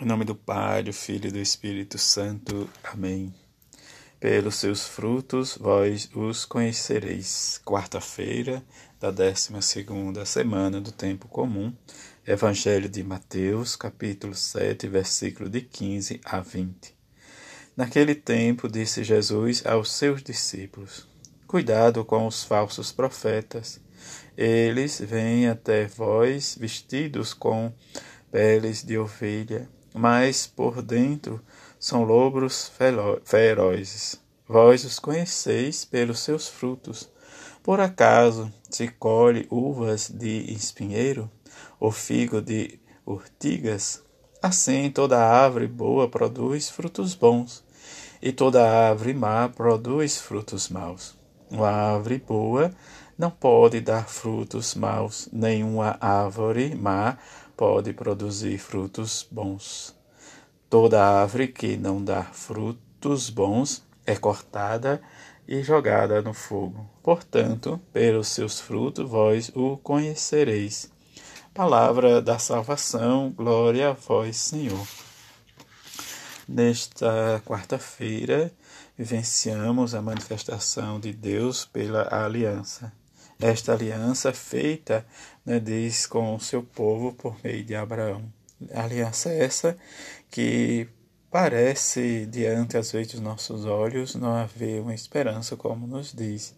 Em nome do Pai, do Filho e do Espírito Santo. Amém. Pelos seus frutos vós os conhecereis. Quarta-feira da décima segunda semana do tempo comum. Evangelho de Mateus, capítulo 7, versículo de 15 a 20. Naquele tempo disse Jesus aos seus discípulos: Cuidado com os falsos profetas. Eles vêm até vós vestidos com peles de ovelha mas por dentro são lobos ferozes. Vós os conheceis pelos seus frutos. Por acaso se colhe uvas de espinheiro, ou figo de urtigas? Assim toda árvore boa produz frutos bons, e toda árvore má produz frutos maus. Uma árvore boa não pode dar frutos maus, nenhuma árvore má pode produzir frutos bons. Toda árvore que não dá frutos bons é cortada e jogada no fogo. Portanto, pelos seus frutos vós o conhecereis. Palavra da salvação, glória a vós, Senhor. Nesta quarta-feira, vivenciamos a manifestação de Deus pela aliança. Esta aliança feita, né, diz, com o seu povo por meio de Abraão. Aliança essa que parece, diante às vezes dos nossos olhos, não haver uma esperança, como nos diz.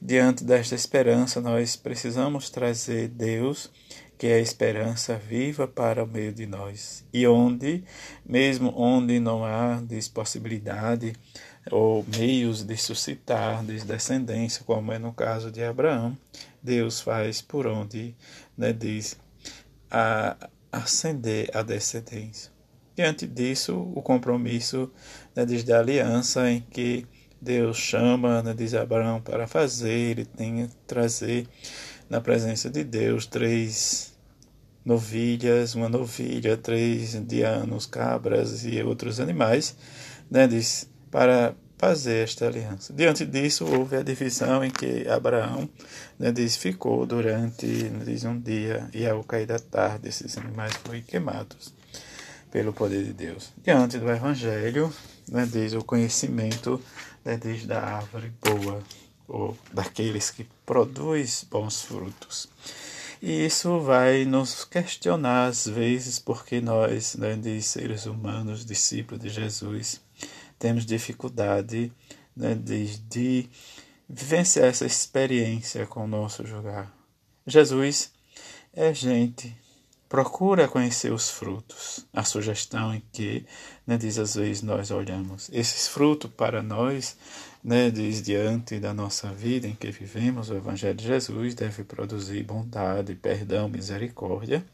Diante desta esperança, nós precisamos trazer Deus, que é a esperança viva para o meio de nós. E onde, mesmo onde não há possibilidade ou meios de suscitar descendência, como é no caso de Abraão, Deus faz por onde né, diz a ascender a descendência. Diante disso, o compromisso né, desde a aliança em que Deus chama, né, diz Abraão, para fazer, ele tem que trazer na presença de Deus três novilhas, uma novilha, três indianos, cabras e outros animais, né, diz, para fazer esta aliança. Diante disso, houve a divisão em que Abraão né, diz, ficou durante diz, um dia e ao cair da tarde esses animais foram queimados pelo poder de Deus. Diante do Evangelho, né, diz o conhecimento né, diz da árvore boa ou daqueles que produz bons frutos. E isso vai nos questionar às vezes porque nós, né, de seres humanos, discípulos de Jesus, temos dificuldade né, de, de vivenciar essa experiência com o nosso julgar. Jesus é gente, procura conhecer os frutos. A sugestão em que, né, diz às vezes, nós olhamos. Esses frutos para nós, né, diz diante da nossa vida em que vivemos, o Evangelho de Jesus deve produzir bondade, perdão, misericórdia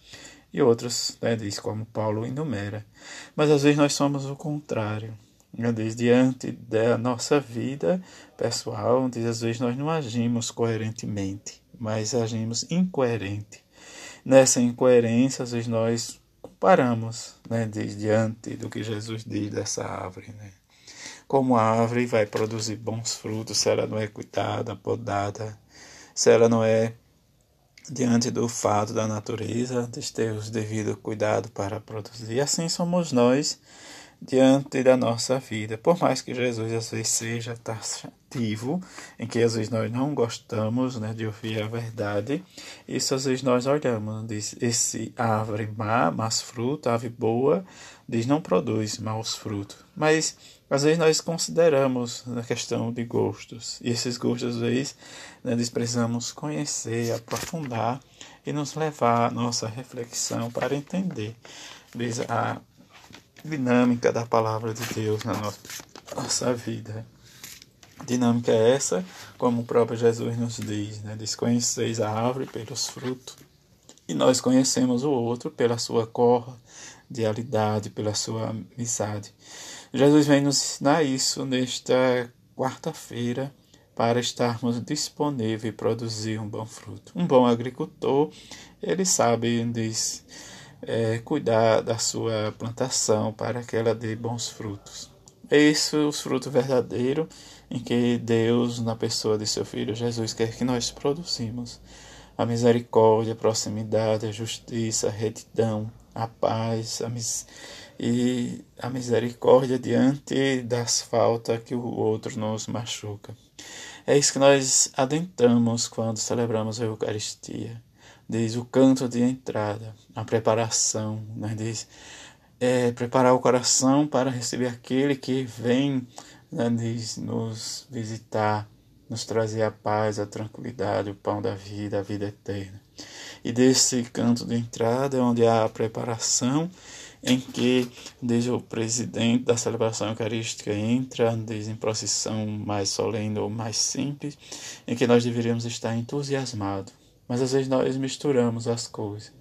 e outros, né, diz como Paulo enumera. Mas às vezes nós somos o contrário. Diz, diante da nossa vida pessoal, diz, às vezes nós não agimos coerentemente, mas agimos incoerente. Nessa incoerência, às vezes nós comparamos, né, diante do que Jesus diz dessa árvore, né? Como a árvore vai produzir bons frutos se ela não é cuidada, podada, se ela não é diante do fato da natureza de ter os devido cuidado para produzir. E assim somos nós diante da nossa vida. Por mais que Jesus às vezes seja taxativo, em que às vezes nós não gostamos né, de ouvir a verdade, isso às vezes nós olhamos, diz, esse árvore má, mas fruto, árvore boa, diz, não produz maus frutos. Mas às vezes nós consideramos na questão de gostos, e esses gostos às vezes né, nós precisamos conhecer, aprofundar e nos levar a nossa reflexão para entender. Diz a dinâmica da palavra de Deus na nossa, nossa vida. Dinâmica é essa, como o próprio Jesus nos diz, né? Desconheceis a árvore pelos frutos, e nós conhecemos o outro pela sua cordialidade, pela sua amizade. Jesus vem nos ensinar isso nesta quarta-feira para estarmos disponíveis e produzir um bom fruto. Um bom agricultor, ele sabe, diz, é, cuidar da sua plantação para que ela dê bons frutos. É isso os frutos verdadeiros em que Deus, na pessoa de seu Filho Jesus, quer que nós produzimos. A misericórdia, a proximidade, a justiça, a retidão, a paz a mis e a misericórdia diante das faltas que o outro nos machuca. É isso que nós adentramos quando celebramos a Eucaristia. Diz o canto de entrada, a preparação, né? diz é, preparar o coração para receber aquele que vem né? diz, nos visitar, nos trazer a paz, a tranquilidade, o pão da vida, a vida eterna. E desse canto de entrada é onde há a preparação em que desde o presidente da celebração eucarística entra desde em procissão mais solene ou mais simples, em que nós deveríamos estar entusiasmados. Mas às vezes nós misturamos as coisas.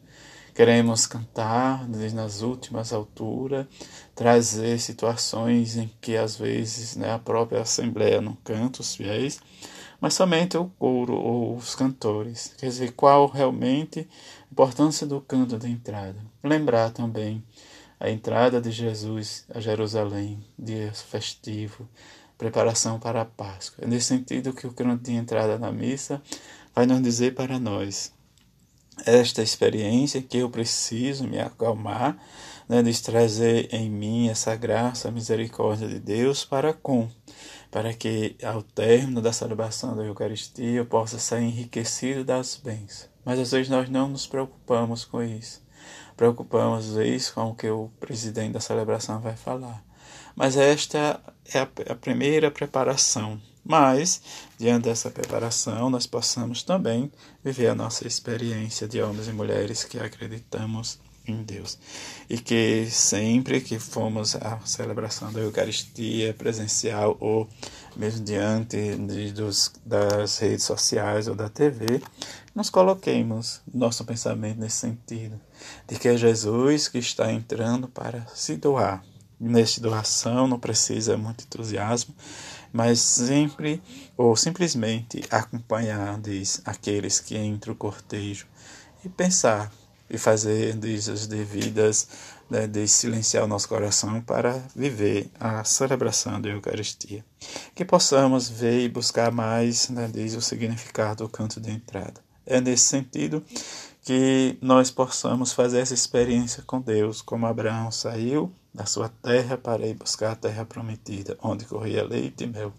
Queremos cantar nas últimas alturas, trazer situações em que às vezes né, a própria Assembleia não canta os fiéis, mas somente o coro ou os cantores. Quer dizer, qual realmente a importância do canto de entrada. Lembrar também a entrada de Jesus a Jerusalém, dia festivo, preparação para a Páscoa. É nesse sentido que o canto de entrada na missa vai nos dizer para nós esta experiência que eu preciso me acalmar, né, de trazer em mim essa graça, a misericórdia de Deus para com, para que ao término da celebração da Eucaristia eu possa sair enriquecido das bênçãos. Mas às vezes nós não nos preocupamos com isso preocupamos às vezes com o que o presidente da celebração vai falar. Mas esta é a, a primeira preparação. Mas, diante dessa preparação, nós possamos também viver a nossa experiência de homens e mulheres que acreditamos em Deus. E que sempre que formos à celebração da Eucaristia presencial ou mesmo diante de, dos, das redes sociais ou da TV, nos coloquemos nosso pensamento nesse sentido, de que é Jesus que está entrando para se doar. Nesta doação não precisa muito entusiasmo, mas sempre ou simplesmente acompanhar diz, aqueles que entram o cortejo e pensar e fazer as devidas né, de silenciar o nosso coração para viver a celebração da Eucaristia. Que possamos ver e buscar mais né, diz, o significado do canto de entrada. É nesse sentido que nós possamos fazer essa experiência com Deus, como Abraão saiu da sua terra para ir buscar a terra prometida, onde corria leite e mel.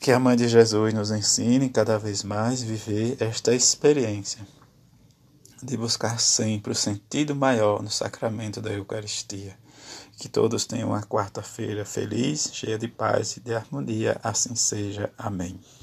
Que a Mãe de Jesus nos ensine cada vez mais viver esta experiência de buscar sempre o sentido maior no sacramento da Eucaristia. Que todos tenham uma quarta-feira feliz, cheia de paz e de harmonia, assim seja. Amém.